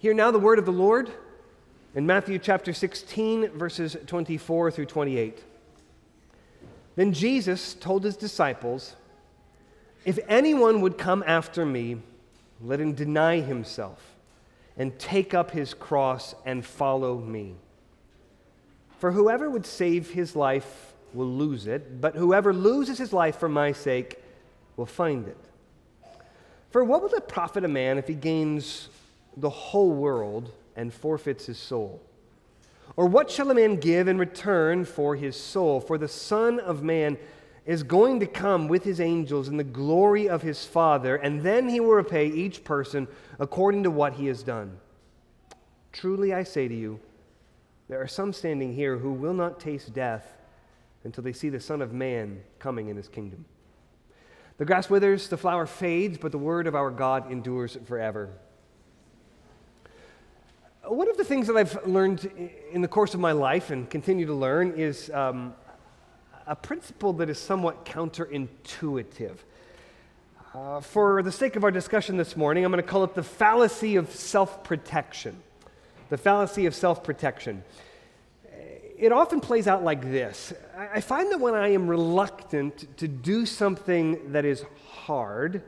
Hear now the word of the Lord in Matthew chapter 16, verses 24 through 28. Then Jesus told his disciples, If anyone would come after me, let him deny himself and take up his cross and follow me. For whoever would save his life will lose it, but whoever loses his life for my sake will find it. For what will it profit a man if he gains the whole world and forfeits his soul? Or what shall a man give in return for his soul? For the Son of Man is going to come with his angels in the glory of his Father, and then he will repay each person according to what he has done. Truly I say to you, there are some standing here who will not taste death until they see the Son of Man coming in his kingdom. The grass withers, the flower fades, but the word of our God endures forever. One of the things that I've learned in the course of my life and continue to learn is um, a principle that is somewhat counterintuitive. Uh, for the sake of our discussion this morning, I'm going to call it the fallacy of self protection. The fallacy of self protection. It often plays out like this I find that when I am reluctant to do something that is hard,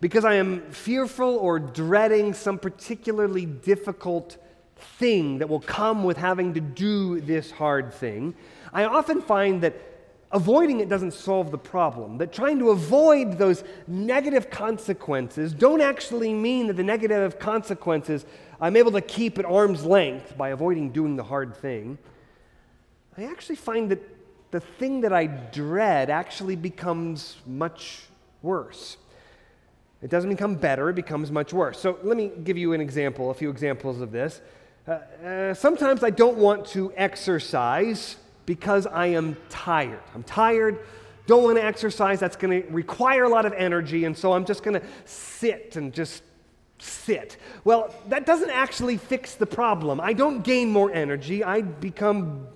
because I am fearful or dreading some particularly difficult thing that will come with having to do this hard thing, I often find that avoiding it doesn't solve the problem. That trying to avoid those negative consequences don't actually mean that the negative consequences I'm able to keep at arm's length by avoiding doing the hard thing. I actually find that the thing that I dread actually becomes much worse. It doesn't become better, it becomes much worse. So let me give you an example, a few examples of this. Uh, uh, sometimes I don't want to exercise because I am tired. I'm tired, don't want to exercise, that's going to require a lot of energy, and so I'm just going to sit and just sit. Well, that doesn't actually fix the problem. I don't gain more energy, I become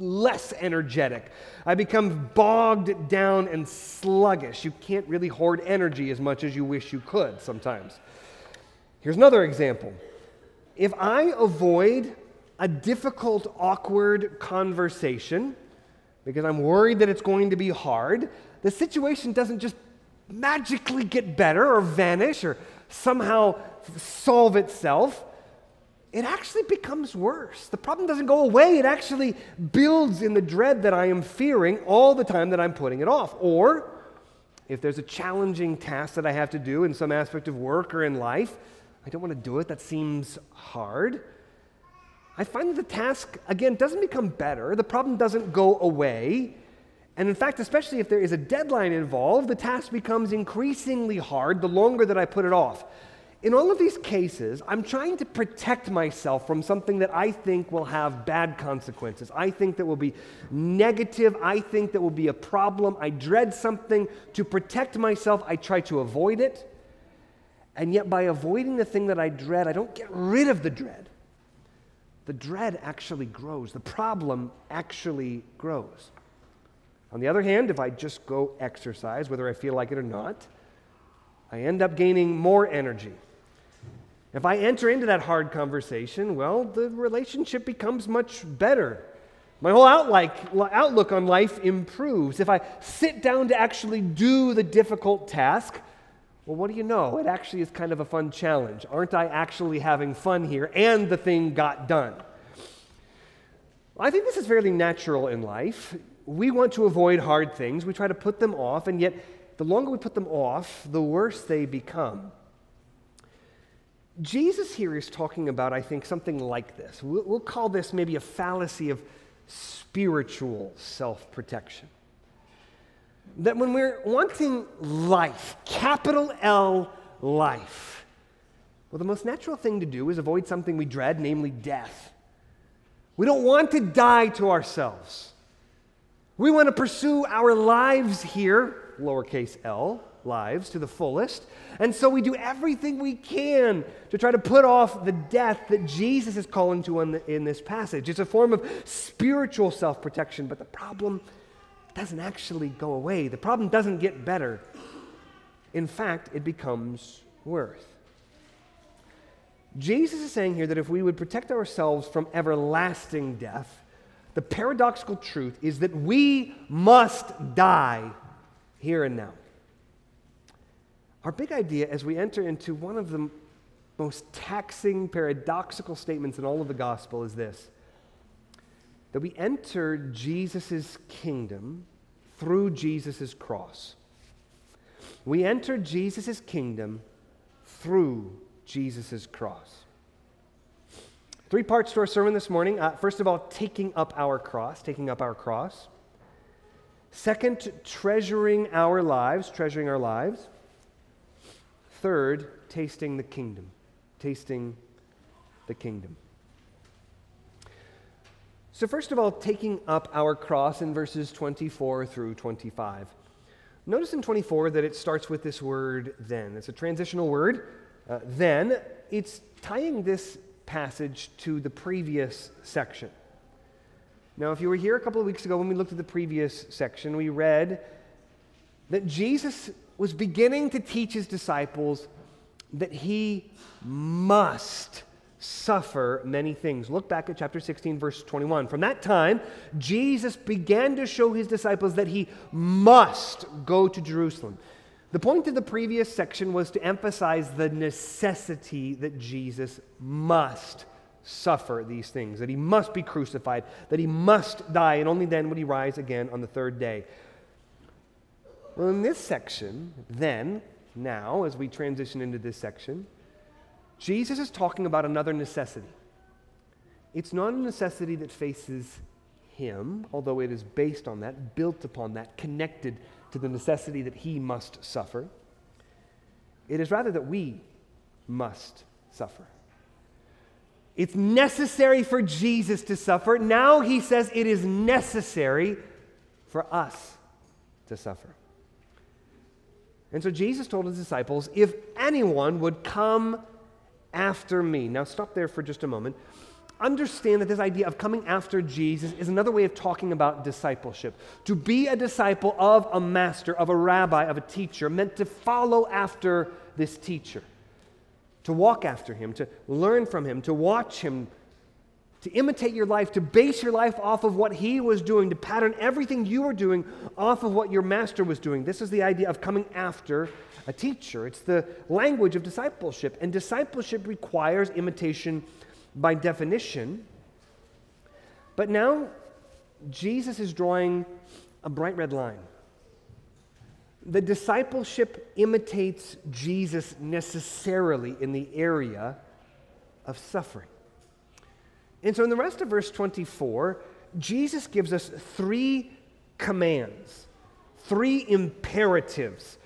less energetic. I become bogged down and sluggish. You can't really hoard energy as much as you wish you could sometimes. Here's another example. If I avoid a difficult, awkward conversation because I'm worried that it's going to be hard, the situation doesn't just magically get better or vanish or somehow solve itself it actually becomes worse. The problem doesn't go away, it actually builds in the dread that I am fearing all the time that I'm putting it off. Or if there's a challenging task that I have to do in some aspect of work or in life, I don't want to do it, that seems hard. I find that the task, again, doesn't become better, the problem doesn't go away. And in fact, especially if there is a deadline involved, the task becomes increasingly hard the longer that I put it off. In all of these cases, I'm trying to protect myself from something that I think will have bad consequences. I think that will be negative. I think that will be a problem. I dread something. To protect myself, I try to avoid it. And yet, by avoiding the thing that I dread, I don't get rid of the dread. The dread actually grows, the problem actually grows. On the other hand, if I just go exercise, whether I feel like it or not, I end up gaining more energy. If I enter into that hard conversation, well, the relationship becomes much better. My whole outlook on life improves. If I sit down to actually do the difficult task, well, what do you know? It actually is kind of a fun challenge. Aren't I actually having fun here? And the thing got done. I think this is fairly natural in life. We want to avoid hard things, we try to put them off, and yet the longer we put them off, the worse they become. Jesus here is talking about, I think, something like this. We'll, we'll call this maybe a fallacy of spiritual self protection. That when we're wanting life, capital L life, well, the most natural thing to do is avoid something we dread, namely death. We don't want to die to ourselves. We want to pursue our lives here, lowercase l, lives to the fullest. And so we do everything we can to try to put off the death that Jesus is calling to in, this passage. It's a form of spiritual self protection, but the problem doesn't actually go away. The problem doesn't get better. In fact, it becomes worse. Jesus is saying here that if we would protect ourselves from everlasting death, the paradoxical truth is that we must die here and now. Our big idea as we enter into one of the most taxing, paradoxical statements in all of the gospel is this that we enter Jesus' kingdom through Jesus' cross. We enter Jesus' kingdom through Jesus' cross. Three parts to our sermon this morning. Uh, first of all, taking up our cross, taking up our cross. Second, treasuring our lives, treasuring our lives. Third, tasting the kingdom, tasting the kingdom. So, first of all, taking up our cross in verses 24 through 25. Notice in 24 that it starts with this word then. It's a transitional word. Uh, then, it's tying this passage to the previous section. Now, if you were here a couple of weeks ago when we looked at the previous section, we read that Jesus was beginning to teach his disciples that he must suffer many things. Look back at chapter 16, verse 21. From that time, Jesus began to show his disciples that he must go to Jerusalem. The point of the previous section was to emphasize the necessity that Jesus must suffer these things, that he must be crucified, that he must die, and only then would he rise again on the third day. Well, in this section, then, now, as we transition into this section, Jesus is talking about another necessity. It's not a necessity that faces him, although it is based on that, built upon that, connected to the necessity that he must suffer. It is rather that we must suffer. It's necessary for Jesus to suffer. Now he says it is necessary for us to suffer. And so Jesus told his disciples, if anyone would come after me. Now, stop there for just a moment. Understand that this idea of coming after Jesus is another way of talking about discipleship. To be a disciple of a master, of a rabbi, of a teacher, meant to follow after this teacher, to walk after him, to learn from him, to watch him, to imitate your life, to base your life off of what he was doing, to pattern everything you were doing off of what your master was doing. This is the idea of coming after a teacher. It's the language of discipleship. And discipleship requires imitation by definition. But now, Jesus is drawing a bright red line. The discipleship imitates Jesus necessarily in the area of suffering. And so, in the rest of verse 24, Jesus gives us three commands, three imperatives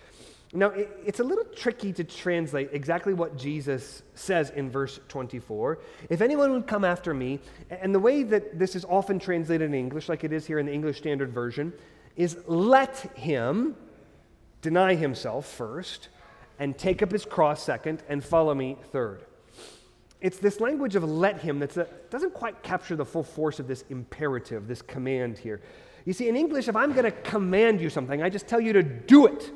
now, it's a little tricky to translate exactly what Jesus says in verse 24. If anyone would come after me, and the way that this is often translated in English, like it is here in the English Standard Version, is let him deny himself first, and take up his cross second, and follow me third. It's this language of let him that doesn't quite capture the full force of this imperative, this command here. You see, in English, if I'm going to command you something, I just tell you to do it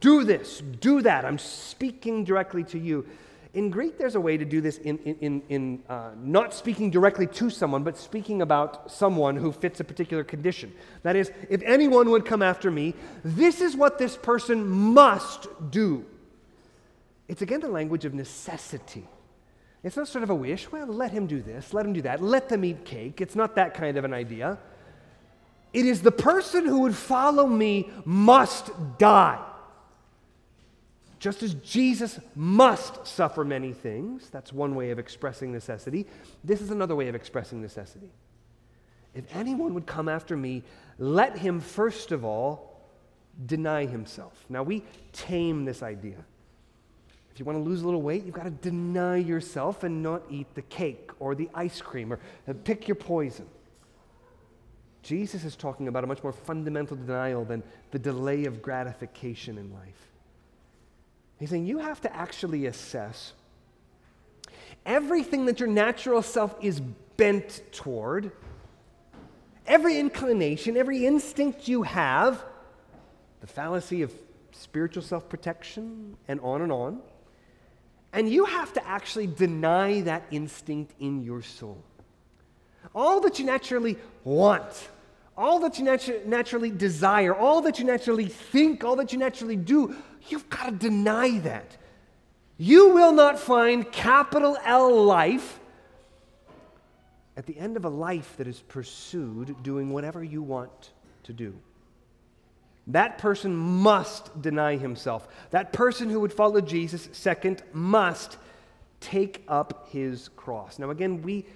do this, do that. I'm speaking directly to you. In Greek, there's a way to do this in, in, in uh, not speaking directly to someone, but speaking about someone who fits a particular condition. That is, if anyone would come after me, this is what this person must do. It's again the language of necessity. It's not sort of a wish, well, let him do this, let him do that, let them eat cake. It's not that kind of an idea. It is the person who would follow me must die. Just as Jesus must suffer many things, that's one way of expressing necessity, this is another way of expressing necessity. If anyone would come after me, let him first of all deny himself. Now, we tame this idea. If you want to lose a little weight, you've got to deny yourself and not eat the cake or the ice cream or uh, pick your poison. Jesus is talking about a much more fundamental denial than the delay of gratification in life. He's saying you have to actually assess everything that your natural self is bent toward, every inclination, every instinct you have, the fallacy of spiritual self protection, and on and on. And you have to actually deny that instinct in your soul. All that you naturally want, all that you natu- naturally desire, all that you naturally think, all that you naturally do, you've got to deny that. You will not find capital L life at the end of a life that is pursued doing whatever you want to do. That person must deny himself. That person who would follow Jesus, second, must take up his cross. Now, again, we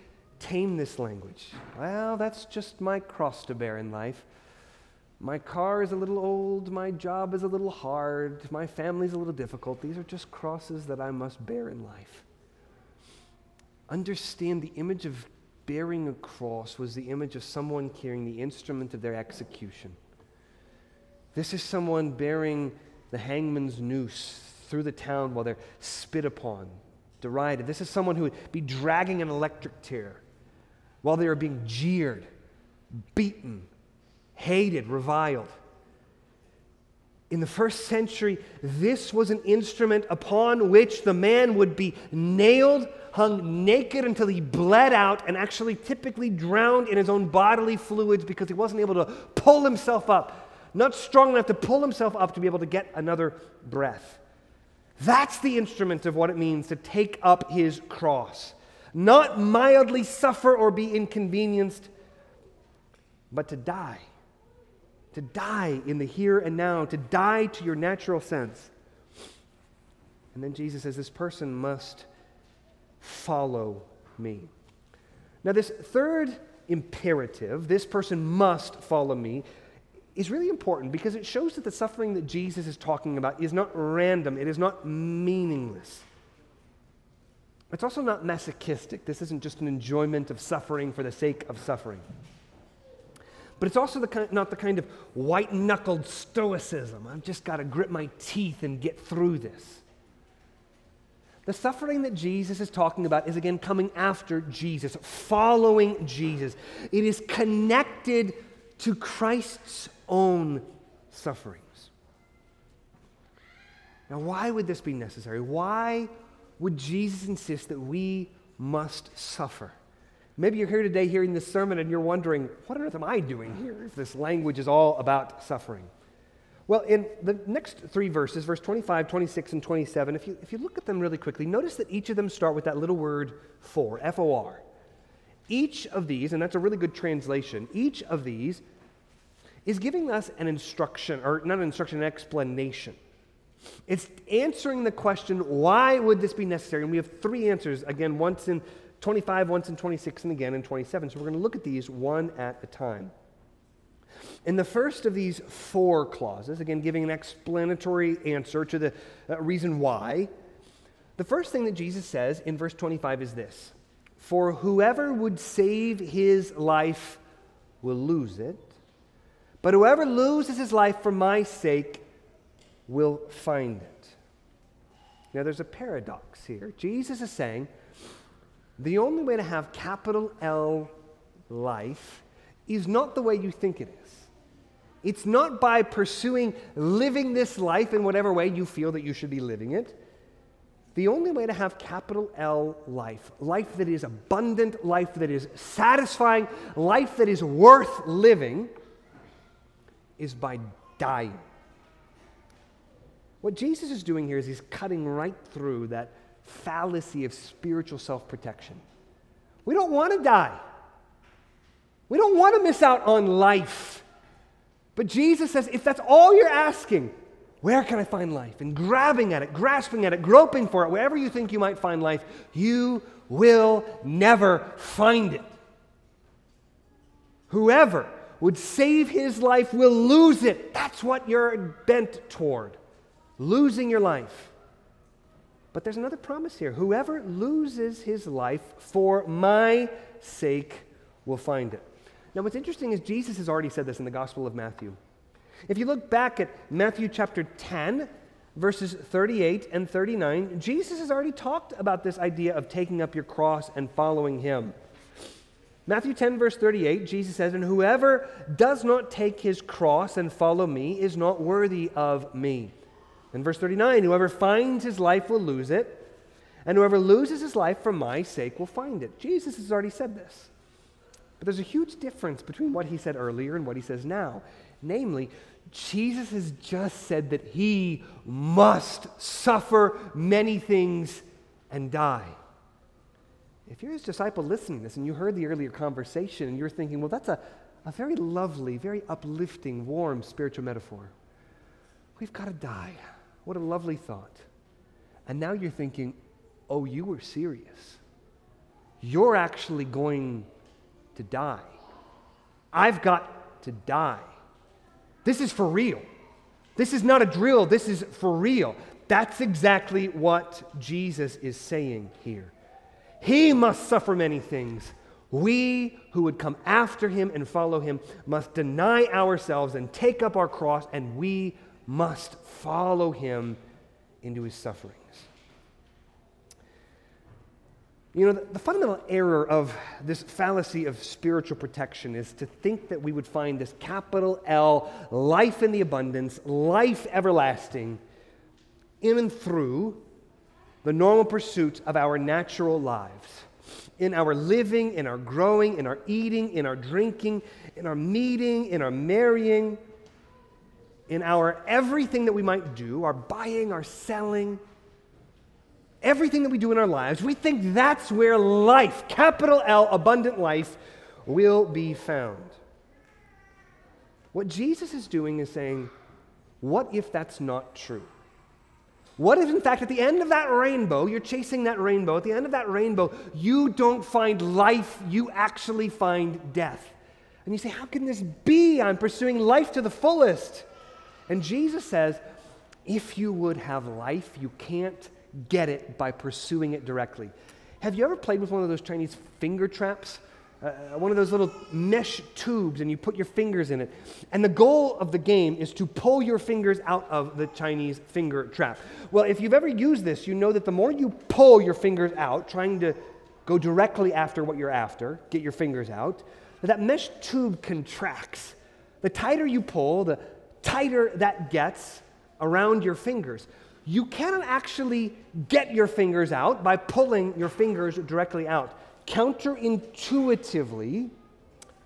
tame this language. Well, that's just my cross to bear in life. My car is a little old, my job is a little hard, my family's a little difficult. These are just crosses that I must bear in life. Understand the image of bearing a cross was the image of someone carrying the instrument of their execution. This is someone bearing the hangman's noose through the town while they're spit upon, derided. This is someone who would be dragging an electric chair while they are being jeered, beaten, hated, reviled. In the first century, this was an instrument upon which the man would be nailed, hung naked until he bled out, and actually typically drowned in his own bodily fluids because he wasn't able to pull himself up, not strong enough to pull himself up to be able to get another breath. That's the instrument of what it means to take up his cross not mildly suffer or be inconvenienced, but to die. To die in the here and now, to die to your natural sense. And then Jesus says, This person must follow me. Now, this third imperative, this person must follow me, is really important because it shows that the suffering that Jesus is talking about is not random, it is not meaningless. It's also not masochistic. This isn't just an enjoyment of suffering for the sake of suffering. But it's also the kind, not the kind of white knuckled stoicism. I've just got to grit my teeth and get through this. The suffering that Jesus is talking about is again coming after Jesus, following Jesus. It is connected to Christ's own sufferings. Now, why would this be necessary? Why would Jesus insist that we must suffer? Maybe you're here today hearing this sermon and you're wondering, what on earth am I doing here if this language is all about suffering? Well, in the next three verses, verse 25, 26, and 27, if you, if you look at them really quickly, notice that each of them start with that little word for, F O R. Each of these, and that's a really good translation, each of these is giving us an instruction, or not an instruction, an explanation. It's answering the question, why would this be necessary? And we have three answers, again, once in 25, once in 26, and again in 27. So we're going to look at these one at a time. In the first of these four clauses, again, giving an explanatory answer to the uh, reason why, the first thing that Jesus says in verse 25 is this For whoever would save his life will lose it, but whoever loses his life for my sake will find it. Now, there's a paradox here. Jesus is saying the only way to have capital L life is not the way you think it is. It's not by pursuing living this life in whatever way you feel that you should be living it. The only way to have capital L life, life that is abundant, life that is satisfying, life that is worth living, is by dying. What Jesus is doing here is he's cutting right through that fallacy of spiritual self protection. We don't want to die, we don't want to miss out on life. But Jesus says, if that's all you're asking, where can I find life? And grabbing at it, grasping at it, groping for it, wherever you think you might find life, you will never find it. Whoever would save his life will lose it. That's what you're bent toward losing your life. But there's another promise here. Whoever loses his life for my sake will find it. Now, what's interesting is Jesus has already said this in the Gospel of Matthew. If you look back at Matthew chapter 10, verses 38 and 39, Jesus has already talked about this idea of taking up your cross and following him. Matthew 10, verse 38, Jesus says, And whoever does not take his cross and follow me is not worthy of me. In verse 39, whoever finds his life will lose it, And whoever loses his life for my sake will find it. Jesus has already said this. But there's a huge difference between what he said earlier and what he says now. Namely, Jesus has just said that he must suffer many things and die. If you're his disciple listening to this and you heard the earlier conversation and you're thinking, well, that's a, a very lovely, very uplifting, warm spiritual metaphor. We've got to die. What a lovely thought. And now you're thinking, oh, you were serious. You're actually going to die. I've got to die. This is for real. This is not a drill, this is for real. That's exactly what Jesus is saying here. He must suffer many things. We who would come after him and follow him must deny ourselves and take up our cross, and we must follow him into his sufferings. You know, the, the, fundamental error of this fallacy of spiritual protection is to think that we would find this capital L, life in the abundance, life everlasting, in and through the normal pursuits of our natural lives. In our living, in our growing, in our eating, in our drinking, in our meeting, in our marrying, in our everything that we might do, our buying, our selling, everything that we do in our lives, we think that's where life, capital L, abundant life, will be found. What Jesus is doing is saying, what if that's not true? What if, in fact, at the end of that rainbow, you're chasing that rainbow, at the end of that rainbow, you don't find life, you actually find death? And you say, How can this be? I'm pursuing life to the fullest. And Jesus says, If you would have life, you can't get it by pursuing it directly. Have you ever played with one of those Chinese finger traps? Uh, one of those little mesh tubes and you put your fingers in it. And the goal of the game is to pull your fingers out of the Chinese finger trap. Well, if you've ever used this, you know that the more you pull your fingers out, trying to go directly after what you're after, get your fingers out, that mesh tube contracts. The tighter you pull, the tighter that gets around your fingers. You cannot actually get your fingers out by pulling your fingers directly out counterintuitively,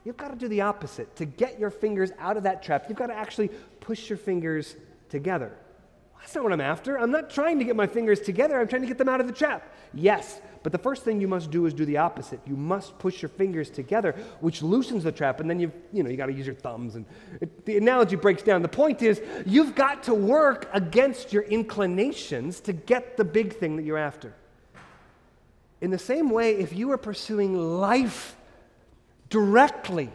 you've got to do the opposite. To get your fingers out of that trap, you've got to actually push your fingers together. That's not what I'm after. I'm not trying to get my fingers together, I'm trying to get them out of the trap. Yes, but the first thing you must do is do the opposite. You must push your fingers together, which loosens the trap, and then you you know you got to use your thumbs. And it, the analogy breaks down. The point is, you've got to work against your inclinations to get the big thing that you're after. In the same way, if you are pursuing life directly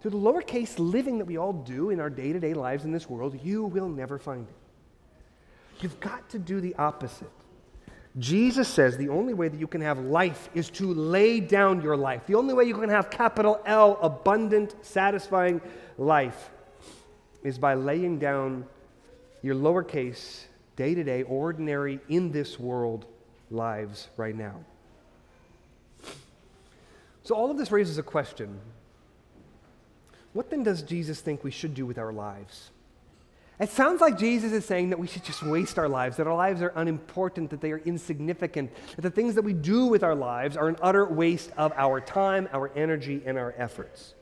through the lowercase living that we all do in our day to day lives in this world, you will never find it. You've got to do the opposite. Jesus says the only way that you can have life is to lay down your life. The only way you can have capital L, abundant, satisfying life, is by laying down your lowercase, day to day, ordinary, in this world lives right now. So, all of this raises a question. What then does Jesus think we should do with our lives? It sounds like Jesus is saying that we should just waste our lives, that our lives are unimportant, that they are insignificant, that the things that we do with our lives are an utter waste of our time, our energy, and our efforts.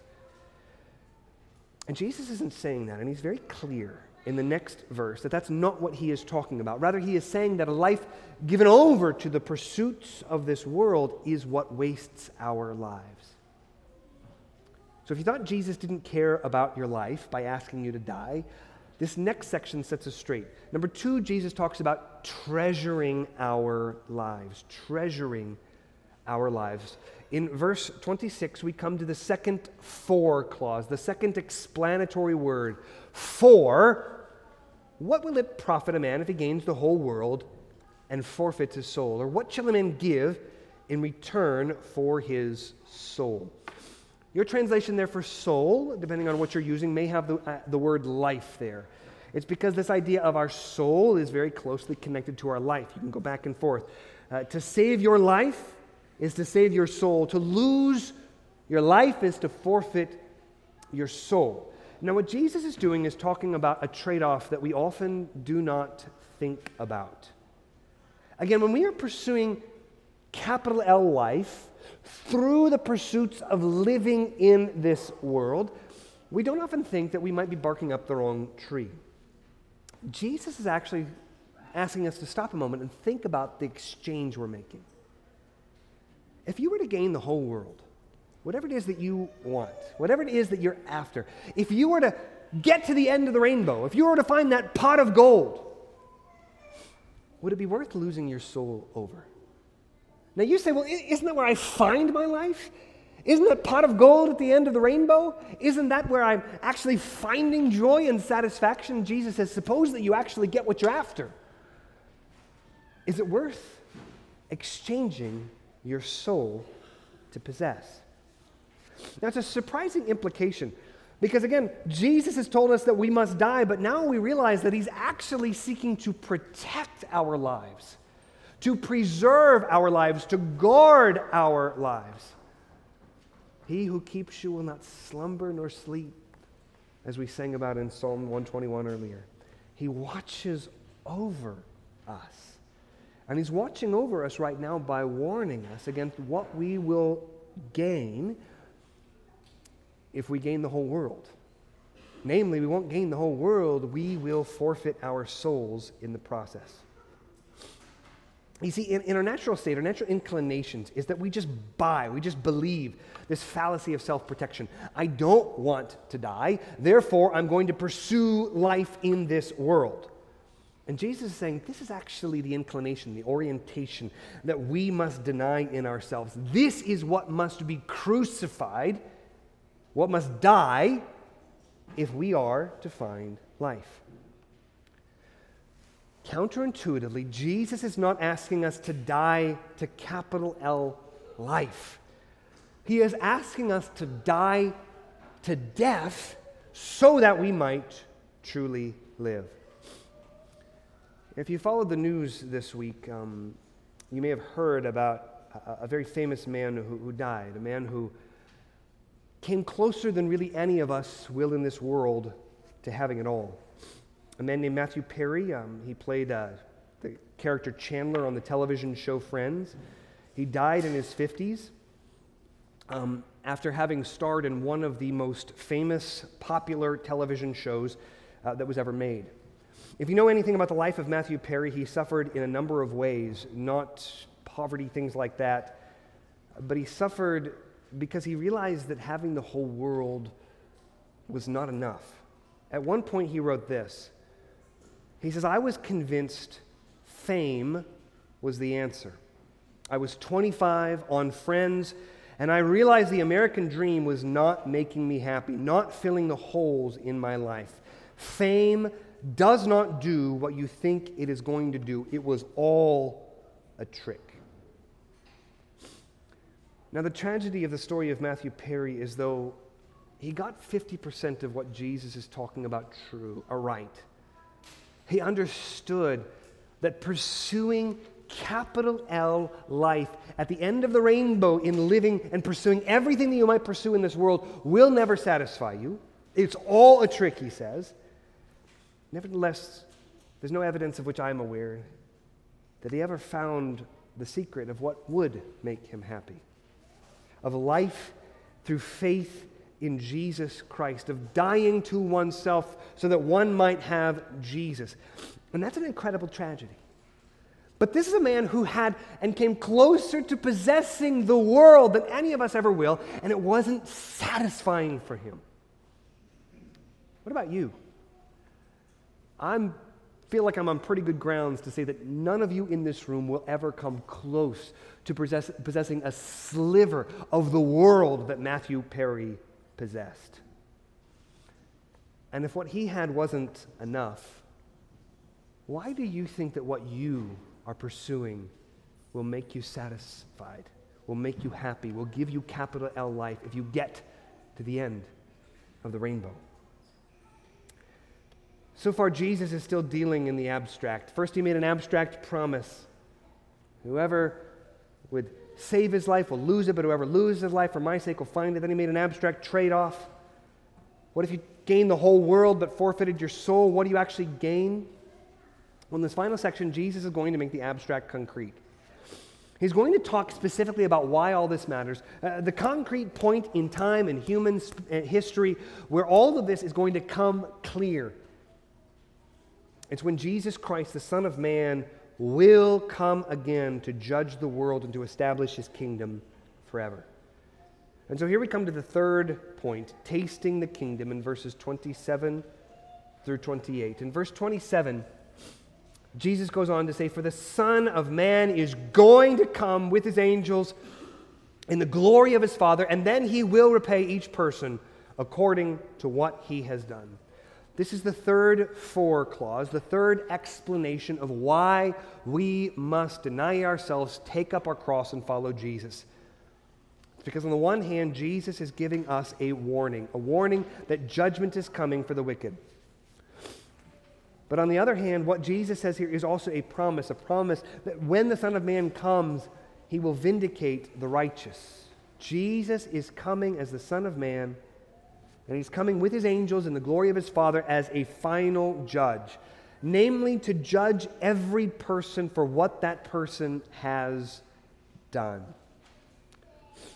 And Jesus isn't saying that, and he's very clear in the next verse that that's not what he is talking about. Rather, he is saying that a life given over to the pursuits of this world is what wastes our lives. So, if you thought Jesus didn't care about your life by asking you to die, this next section sets us straight. Number two, Jesus talks about treasuring our lives. Treasuring our lives. In verse 26, we come to the second for clause, the second explanatory word. For what will it profit a man if he gains the whole world and forfeits his soul? Or what shall a man give in return for his soul? Your translation there for soul, depending on what you're using, may have the, uh, the word life there. It's because this idea of our soul is very closely connected to our life. You can go back and forth. Uh, to save your life is to save your soul. To lose your life is to forfeit your soul. Now, what Jesus is doing is talking about a trade off that we often do not think about. Again, when we are pursuing capital L life through the pursuits of living in this world, we don't often think that we might be barking up the wrong tree. Jesus is actually asking us to stop a moment and think about the exchange we're making. If you were to gain the whole world, whatever it is that you want, whatever it is that you're after, if you were to get to the end of the rainbow, if you were to find that pot of gold, would it be worth losing your soul over? Now you say, well, isn't that where I find my life? Isn't that pot of gold at the end of the rainbow? Isn't that where I'm actually finding joy and satisfaction? Jesus says, suppose that you actually get what you're after. Is it worth exchanging your soul to possess? Now, a surprising implication because, again, Jesus has told us that we must die, but now we realize that he's actually seeking to protect our lives, to preserve our lives, to guard our lives. He who keeps you will not slumber nor sleep, as we sang about in Psalm 121 earlier. He watches over us. And he's watching over us right now by warning us against what we will gain if we gain the whole world. Namely, we won't gain the whole world, we will forfeit our souls in the process. You see, in, in, our natural state, our natural inclinations is that we just buy, we just believe this fallacy of self protection. I don't want to die, therefore, I'm going to pursue life in this world. And Jesus is saying this is actually the inclination, the orientation that we must deny in ourselves. This is what must be crucified what must die if we are to find life. Counterintuitively, Jesus is not asking us to die to capital L life. He is asking us to die to death so that we might truly live. If you followed the news this week, um, you may have heard about a, a very famous man who, who died, a man who came closer than really any of us will in this world to having it all. A man named Matthew Perry, um, he played uh, the character Chandler on the television show Friends. He died in his 50s um, after having starred in one of the most famous, popular television shows uh, that was ever made. If you know anything about the life of Matthew Perry, he suffered in a number of ways, not poverty, things like that, but he suffered because he realized that having the whole world was not enough. At one point, he wrote this He says, I was convinced fame was the answer. I was 25 on Friends, and I realized the American dream was not making me happy, not filling the holes in my life. Fame does not do what you think it is going to do, it was all a trick. Now, the tragedy of the story of Matthew Perry is though he got 50% of what Jesus is talking about true, or right. He understood that pursuing capital L life at the end of the rainbow in living and pursuing everything that you might pursue in this world will never satisfy you. It's all a trick, he says. Nevertheless, there's no evidence of which I'm aware that he ever found the secret of what would make him happy of life through faith in Jesus Christ, of dying to oneself so that one might have Jesus. And that's an incredible tragedy. But this is a man who had and came closer to possessing the world than any of us ever will, and it wasn't satisfying for him. What about you? I'm feel like I'm on pretty good grounds to say that none of you in this room will ever come close to possess, possessing a sliver of the world that Matthew Perry possessed. And if what he had wasn't enough, why do you think that what you are pursuing will make you satisfied, will make you happy, will give you capital L life if you get to the end of the rainbow? So far, Jesus is still dealing in the abstract. First, he made an abstract promise. Whoever would save his life will lose it, but whoever loses his life for my sake will find it. Then he made an abstract trade off. What if you gain the whole world but forfeited your soul? What do you actually gain? Well, in this final section, Jesus is going to make the abstract concrete. He's going to talk specifically about why all this matters, uh, the concrete point in time and human uh, history where all of this is going to come clear. It's when Jesus Christ, the Son of Man, will come again to judge the world and to establish his kingdom forever. And so here we come to the third point tasting the kingdom in verses 27 through 28. In verse 27, Jesus goes on to say, For the Son of Man is going to come with his angels in the glory of his Father, and then he will repay each person according to what he has done. This is the third for clause, the third explanation of why we must deny ourselves, take up our cross, and follow Jesus. Because, on the one hand, Jesus is giving us a warning, a warning that judgment is coming for the wicked. But on the other hand, what Jesus says here is also a promise, a promise that when the Son of Man comes, he will vindicate the righteous. Jesus is coming as the Son of Man, and he's coming with his angels in the glory of his Father as a final judge, namely to judge every person for what that person has done.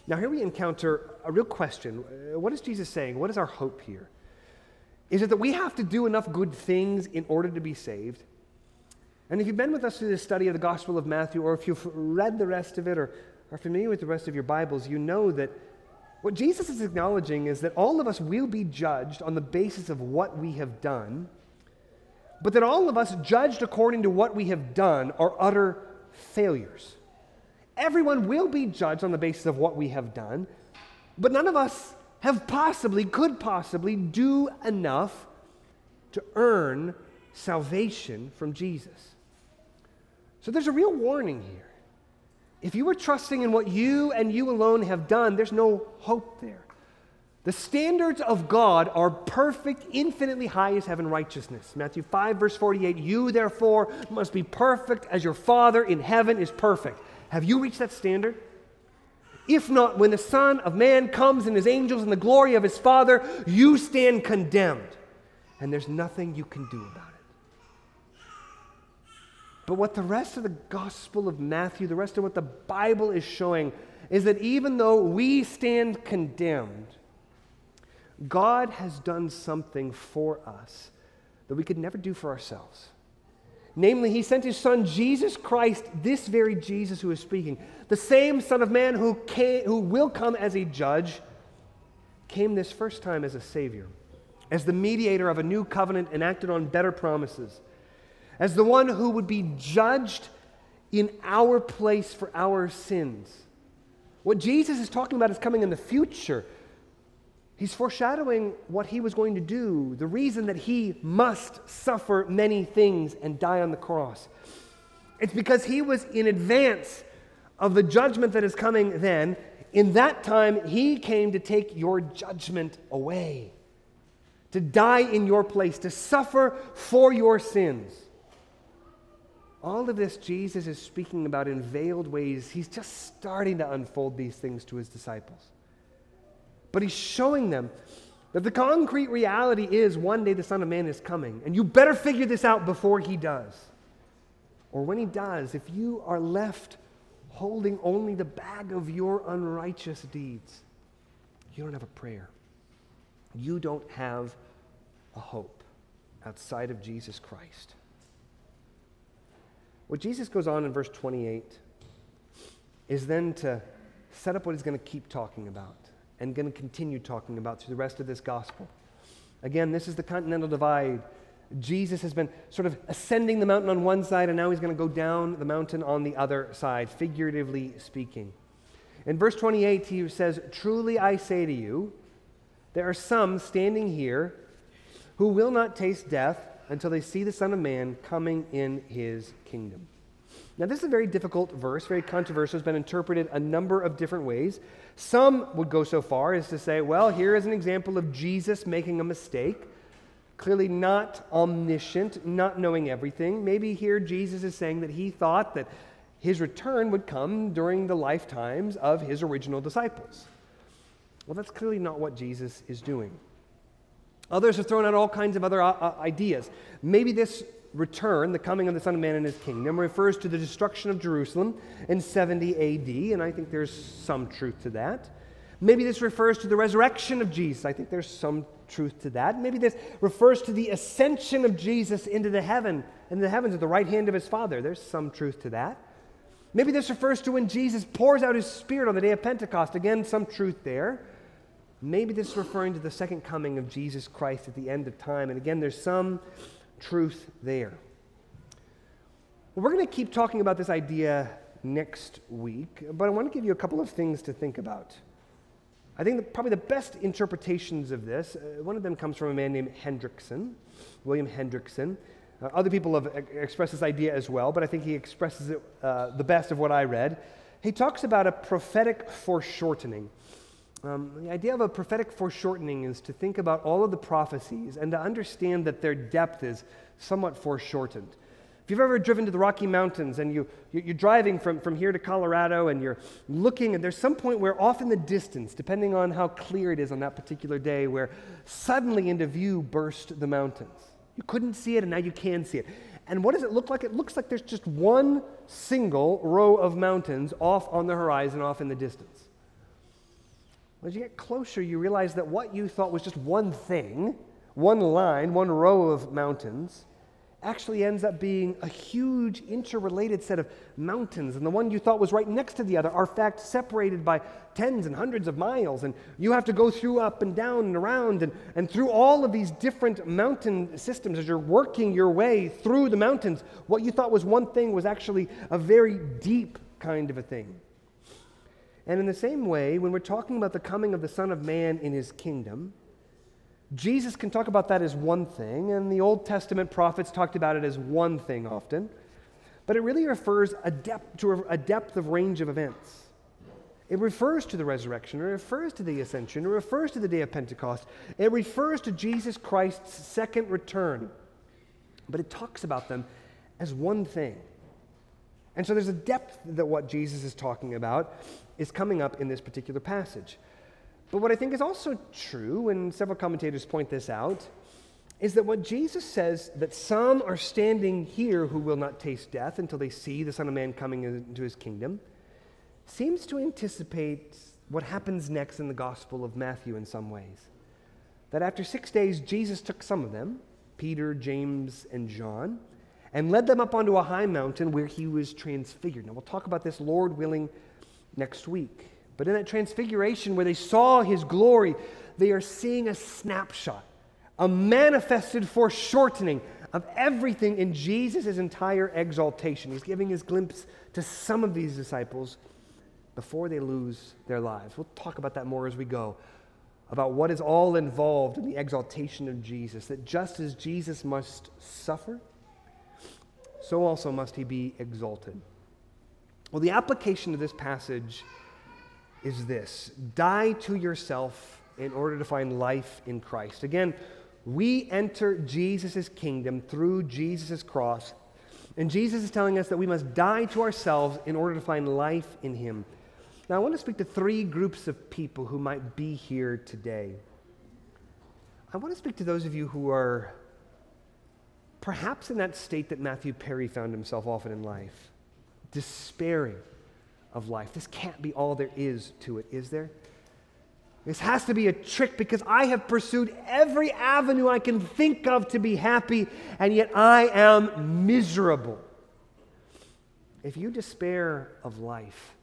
Now, here we encounter a real question. What is Jesus saying? What is our hope here? is it that we have to do enough good things in order to be saved? And if you've been with us through the study of the Gospel of Matthew, or if you've read the rest of it, or are familiar with the rest of your Bibles, you know that what Jesus is acknowledging is that all of us will be judged on the basis of what we have done, but that all of us, judged according to what we have done, are utter failures. Everyone will be judged on the basis of what we have done, but none of us have possibly, could possibly do enough to earn salvation from Jesus. So there's a real warning here. If you are trusting in what you and you alone have done, there's no hope there. The standards of God are perfect, infinitely high as heaven righteousness. Matthew 5, verse 48 You, therefore, must be perfect as your Father in heaven is perfect. Have you reached that standard? If not, when the Son of Man comes and his angels in the glory of his Father, you stand condemned. And there's nothing you can do about it. But what the rest of the Gospel of Matthew, the rest of what the Bible is showing, is that even though we stand condemned, God has done something for us that we could never do for ourselves. Namely, he sent his son Jesus Christ, this very Jesus who is speaking, the same Son of Man who, came, who will come as a judge, came this first time as a Savior, as the mediator of a new covenant enacted on better promises, as the one who would be judged in our place for our sins. What Jesus is talking about is coming in the future. He's foreshadowing what he was going to do, the reason that he must suffer many things and die on the cross. It's because he was in advance of the judgment that is coming then. In that time, he came to take your judgment away, to die in your place, to suffer for your sins. All of this Jesus is speaking about in veiled ways. He's just starting to unfold these things to his disciples. But he's showing them that the concrete reality is one day the Son of Man is coming, and you better figure this out before he does. Or when he does, if you are left holding only the bag of your unrighteous deeds, you don't have a prayer. You don't have a hope outside of Jesus Christ. What Jesus goes on in verse 28 is then to set up what he's going to keep talking about and going to continue talking about through the rest of this gospel. Again, this is the continental divide. Jesus has been sort of ascending the mountain on one side, and now he's going to go down the mountain on the other side, figuratively speaking. In verse 28, he says, Truly I say to you, there are some standing here who will not taste death until they see the Son of Man coming in his kingdom. Now, this is a very difficult verse, very controversial. It's been interpreted a number of different ways. Some would go so far as to say, well, here is an example of Jesus making a mistake. Clearly, not omniscient, not knowing everything. Maybe here Jesus is saying that he thought that his return would come during the lifetimes of his original disciples. Well, that's clearly not what Jesus is doing. Others have thrown out all kinds of other uh, uh ideas. Maybe this return, the coming of the Son of Man in his kingdom, refers to the destruction of Jerusalem in 70 AD, and I think there's some truth to that. Maybe this refers to the resurrection of Jesus. I think there's some truth to that. Maybe this refers to the ascension of Jesus into the heaven, in the heavens at the right hand of his Father. There's some truth to that. Maybe this refers to when Jesus pours out his Spirit on the day of Pentecost. Again, some truth there. Maybe this is referring to the second coming of Jesus Christ at the end of time. And again, there's some truth there. We're going to keep talking about this idea next week, but I want to give you a couple of things to think about. I think probably the best interpretations of this, uh, one of them comes from a man named Hendriksen, William Hendriksen. Uh, other people have expressed this idea as well, but I think he expresses it uh, the best of what I read. He talks about a prophetic foreshortening. Um, the idea of a prophetic foreshortening is to think about all of the prophecies and to understand that their depth is somewhat foreshortened. If you've ever driven to the Rocky Mountains and you, you're driving from, from here to Colorado and you're looking, and there's some point where, off in the distance, depending on how clear it is on that particular day, where suddenly into view burst the mountains. You couldn't see it, and now you can see it. And what does it look like? It looks like there's just one single row of mountains off on the horizon, off in the distance. As you get closer, you realize that what you thought was just one thing, one line, one row of mountains, actually ends up being a huge interrelated set of mountains. And the one you thought was right next to the other are, in fact, separated by tens and hundreds of miles. And you have to go through up and down and around and, and through all of these different mountain systems as you're working your way through the mountains. What you thought was one thing was actually a very deep kind of a thing. And in the same way, when we're talking about the coming of the Son of Man in his kingdom, Jesus can talk about that as one thing, and the Old Testament prophets talked about it as one thing often, but it really refers a depth, to a depth of range of events. It refers to the resurrection, it refers to the ascension, it refers to the day of Pentecost, it refers to Jesus Christ's second return, but it talks about them as one thing. And so there's a depth that what Jesus is talking about is coming up in this particular passage. But what I think is also true, and several commentators point this out, is that what Jesus says that some are standing here who will not taste death until they see the Son of Man coming into his kingdom seems to anticipate what happens next in the Gospel of Matthew in some ways. That after six days, Jesus took some of them, Peter, James, and John, and led them up onto a high mountain where he was transfigured. Now, we'll talk about this, Lord willing, next week. But in that transfiguration where they saw his glory, they are seeing a snapshot, a manifested foreshortening of everything in Jesus' entire exaltation. He's giving his glimpse to some of these disciples before they lose their lives. We'll talk about that more as we go, about what is all involved in the exaltation of Jesus, that just as Jesus must suffer, so also must he be exalted. Well, the application of this passage is this die to yourself in order to find life in Christ. Again, we enter Jesus' kingdom through Jesus' cross, and Jesus is telling us that we must die to ourselves in order to find life in Him. Now, I want to speak to three groups of people who might be here today. I want to speak to those of you who are perhaps in that state that Matthew Perry found himself often in life despairing of life. This can't be all there is to it, is there? This has to be a trick because I have pursued every avenue I can think of to be happy, and yet I am miserable. If you despair of life,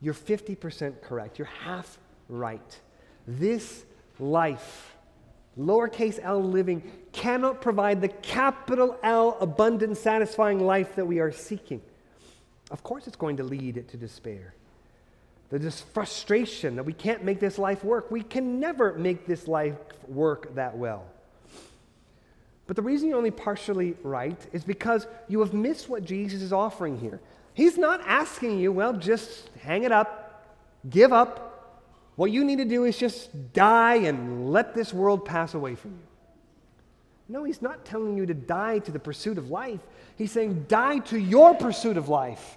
you're 50% correct. You're half right. This life, lowercase l living, cannot provide the capital L abundant, satisfying life that we are seeking of course it's going to lead to despair. There's frustration that we can't make this life work. We can never make this life work that well. But the reason you're only partially right is because you have missed what Jesus is offering here. He's not asking you, well, just hang it up, give up. What you need to do is just die and let this world pass away from you. No, he's not telling you to die to the pursuit of life. He's saying, die to your pursuit of life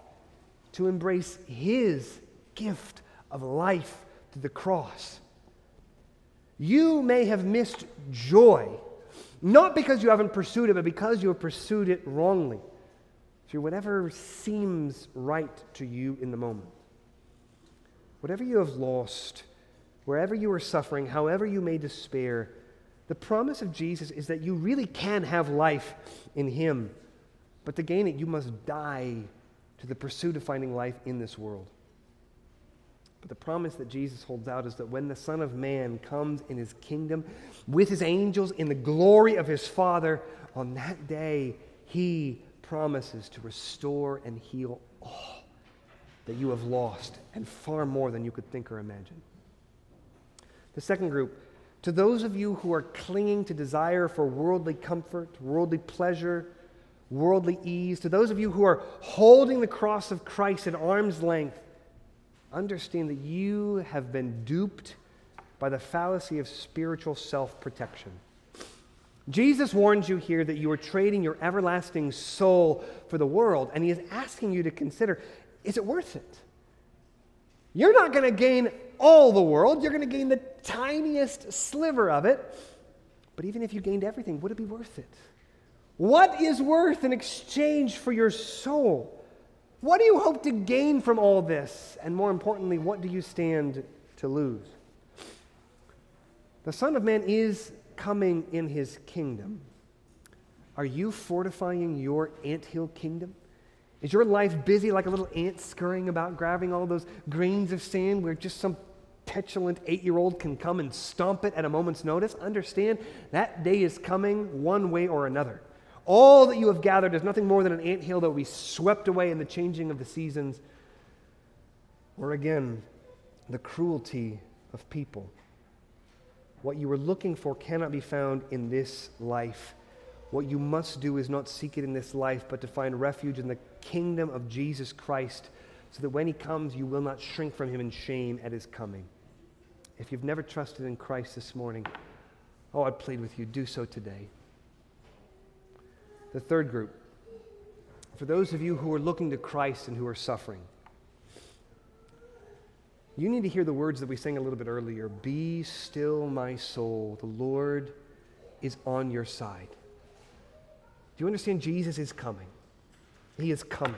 to embrace his gift of life to the cross. You may have missed joy Not because you haven't pursued it, but because you have pursued it wrongly, through whatever seems right to you in the moment. Whatever you have lost, wherever you are suffering, however you may despair, the promise of Jesus is that you really can have life in Him. But to gain it, you must die to the pursuit of finding life in this world. But the promise that Jesus holds out is that when the Son of Man comes in His kingdom with His angels in the glory of His Father, on that day, He promises to restore and heal all that you have lost, and far more than you could think or imagine. The second group to those of you who are clinging to desire for worldly comfort, worldly pleasure, worldly ease, to those of you who are holding the cross of Christ at arm's length, understand that you have been duped by the fallacy of spiritual self protection. Jesus warns you here that you are trading your everlasting soul for the world, and he is asking you to consider is it worth it? You're not going to gain all the world, you're going to gain the tiniest sliver of it. But even if you gained everything, would it be worth it? What is worth in exchange for your soul? What do you hope to gain from all this? And more importantly, what do you stand to lose? The Son of Man is coming in his kingdom. Are you fortifying your anthill kingdom? Is your life busy like a little ant scurrying about, grabbing all those grains of sand where just some petulant eight year old can come and stomp it at a moment's notice? Understand that day is coming one way or another. All that you have gathered is nothing more than an ant hill that will be swept away in the changing of the seasons, or again, the cruelty of people. What you were looking for cannot be found in this life. What you must do is not seek it in this life, but to find refuge in the kingdom of Jesus Christ, so that when he comes, you will not shrink from him in shame at his coming. If you've never trusted in Christ this morning, oh, I plead with you, do so today. The third group, for those of you who are looking to Christ and who are suffering, you need to hear the words that we sang a little bit earlier Be still, my soul. The Lord is on your side. Do you understand? Jesus is coming. He is coming.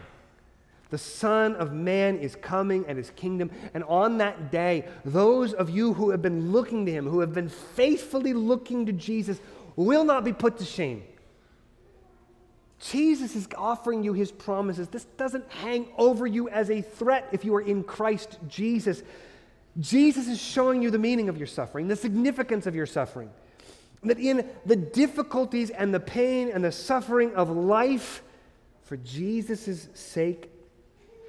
The Son of Man is coming at his kingdom. And on that day, those of you who have been looking to him, who have been faithfully looking to Jesus, will not be put to shame. Jesus is offering you his promises. This doesn't hang over you as a threat if you are in Christ Jesus. Jesus is showing you the meaning of your suffering, the significance of your suffering. That in the difficulties and the pain and the suffering of life, for Jesus' sake,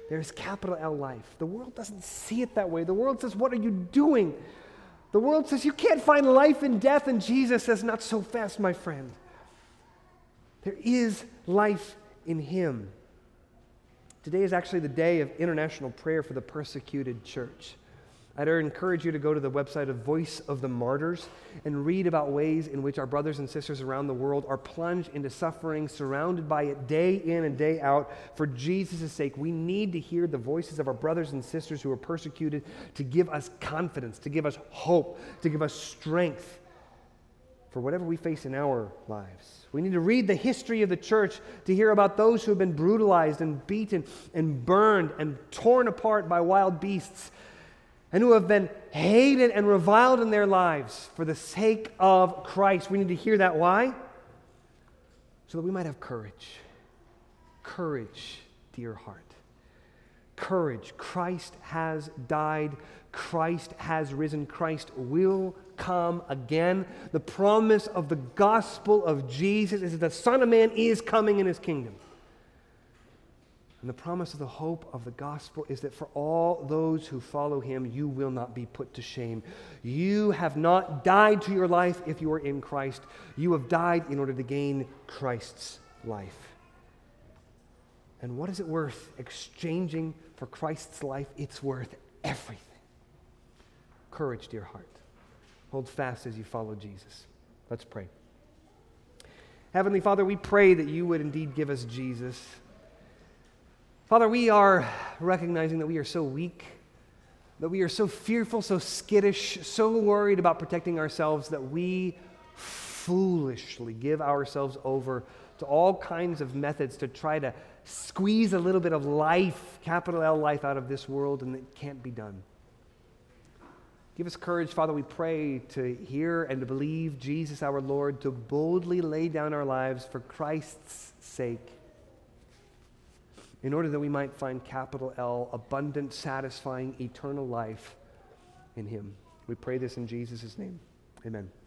there's capital L life. The world doesn't see it that way. The world says, What are you doing? The world says, You can't find life in death. And Jesus says, Not so fast, my friend. There is life in Him. Today is actually the day of international prayer for the persecuted church. I'd encourage you to go to the website of Voice of the Martyrs and read about ways in which our brothers and sisters around the world are plunged into suffering, surrounded by it day in and day out for Jesus' sake. We need to hear the voices of our brothers and sisters who are persecuted to give us confidence, to give us hope, to give us strength for whatever we face in our lives. We need to read the history of the church to hear about those who have been brutalized and beaten and burned and torn apart by wild beasts and who have been hated and reviled in their lives for the sake of Christ. We need to hear that. Why? So that we might have courage. Courage, dear heart. Courage. Christ has died. Christ has risen. Christ will come again. The promise of the gospel of Jesus is that the Son of Man is coming in his kingdom. And the promise of the hope of the gospel is that for all those who follow him, you will not be put to shame. You have not died to your life if you are in Christ. You have died in order to gain Christ's life. And what is it worth exchanging for Christ's life? It's worth everything. Courage, dear heart. Hold fast as you follow Jesus. Let's pray. Heavenly Father, we pray that you would indeed give us Jesus Father, we are recognizing that we are so weak, that we are so fearful, so skittish, so worried about protecting ourselves that we foolishly give ourselves over to all kinds of methods to try to squeeze a little bit of life, capital L life, out of this world, and it can't be done. Give us courage, Father, we pray to hear and to believe Jesus our Lord, to boldly lay down our lives for Christ's sake, in order that we might find capital L, abundant, satisfying, eternal life in Him. We pray this in Jesus' name. Amen.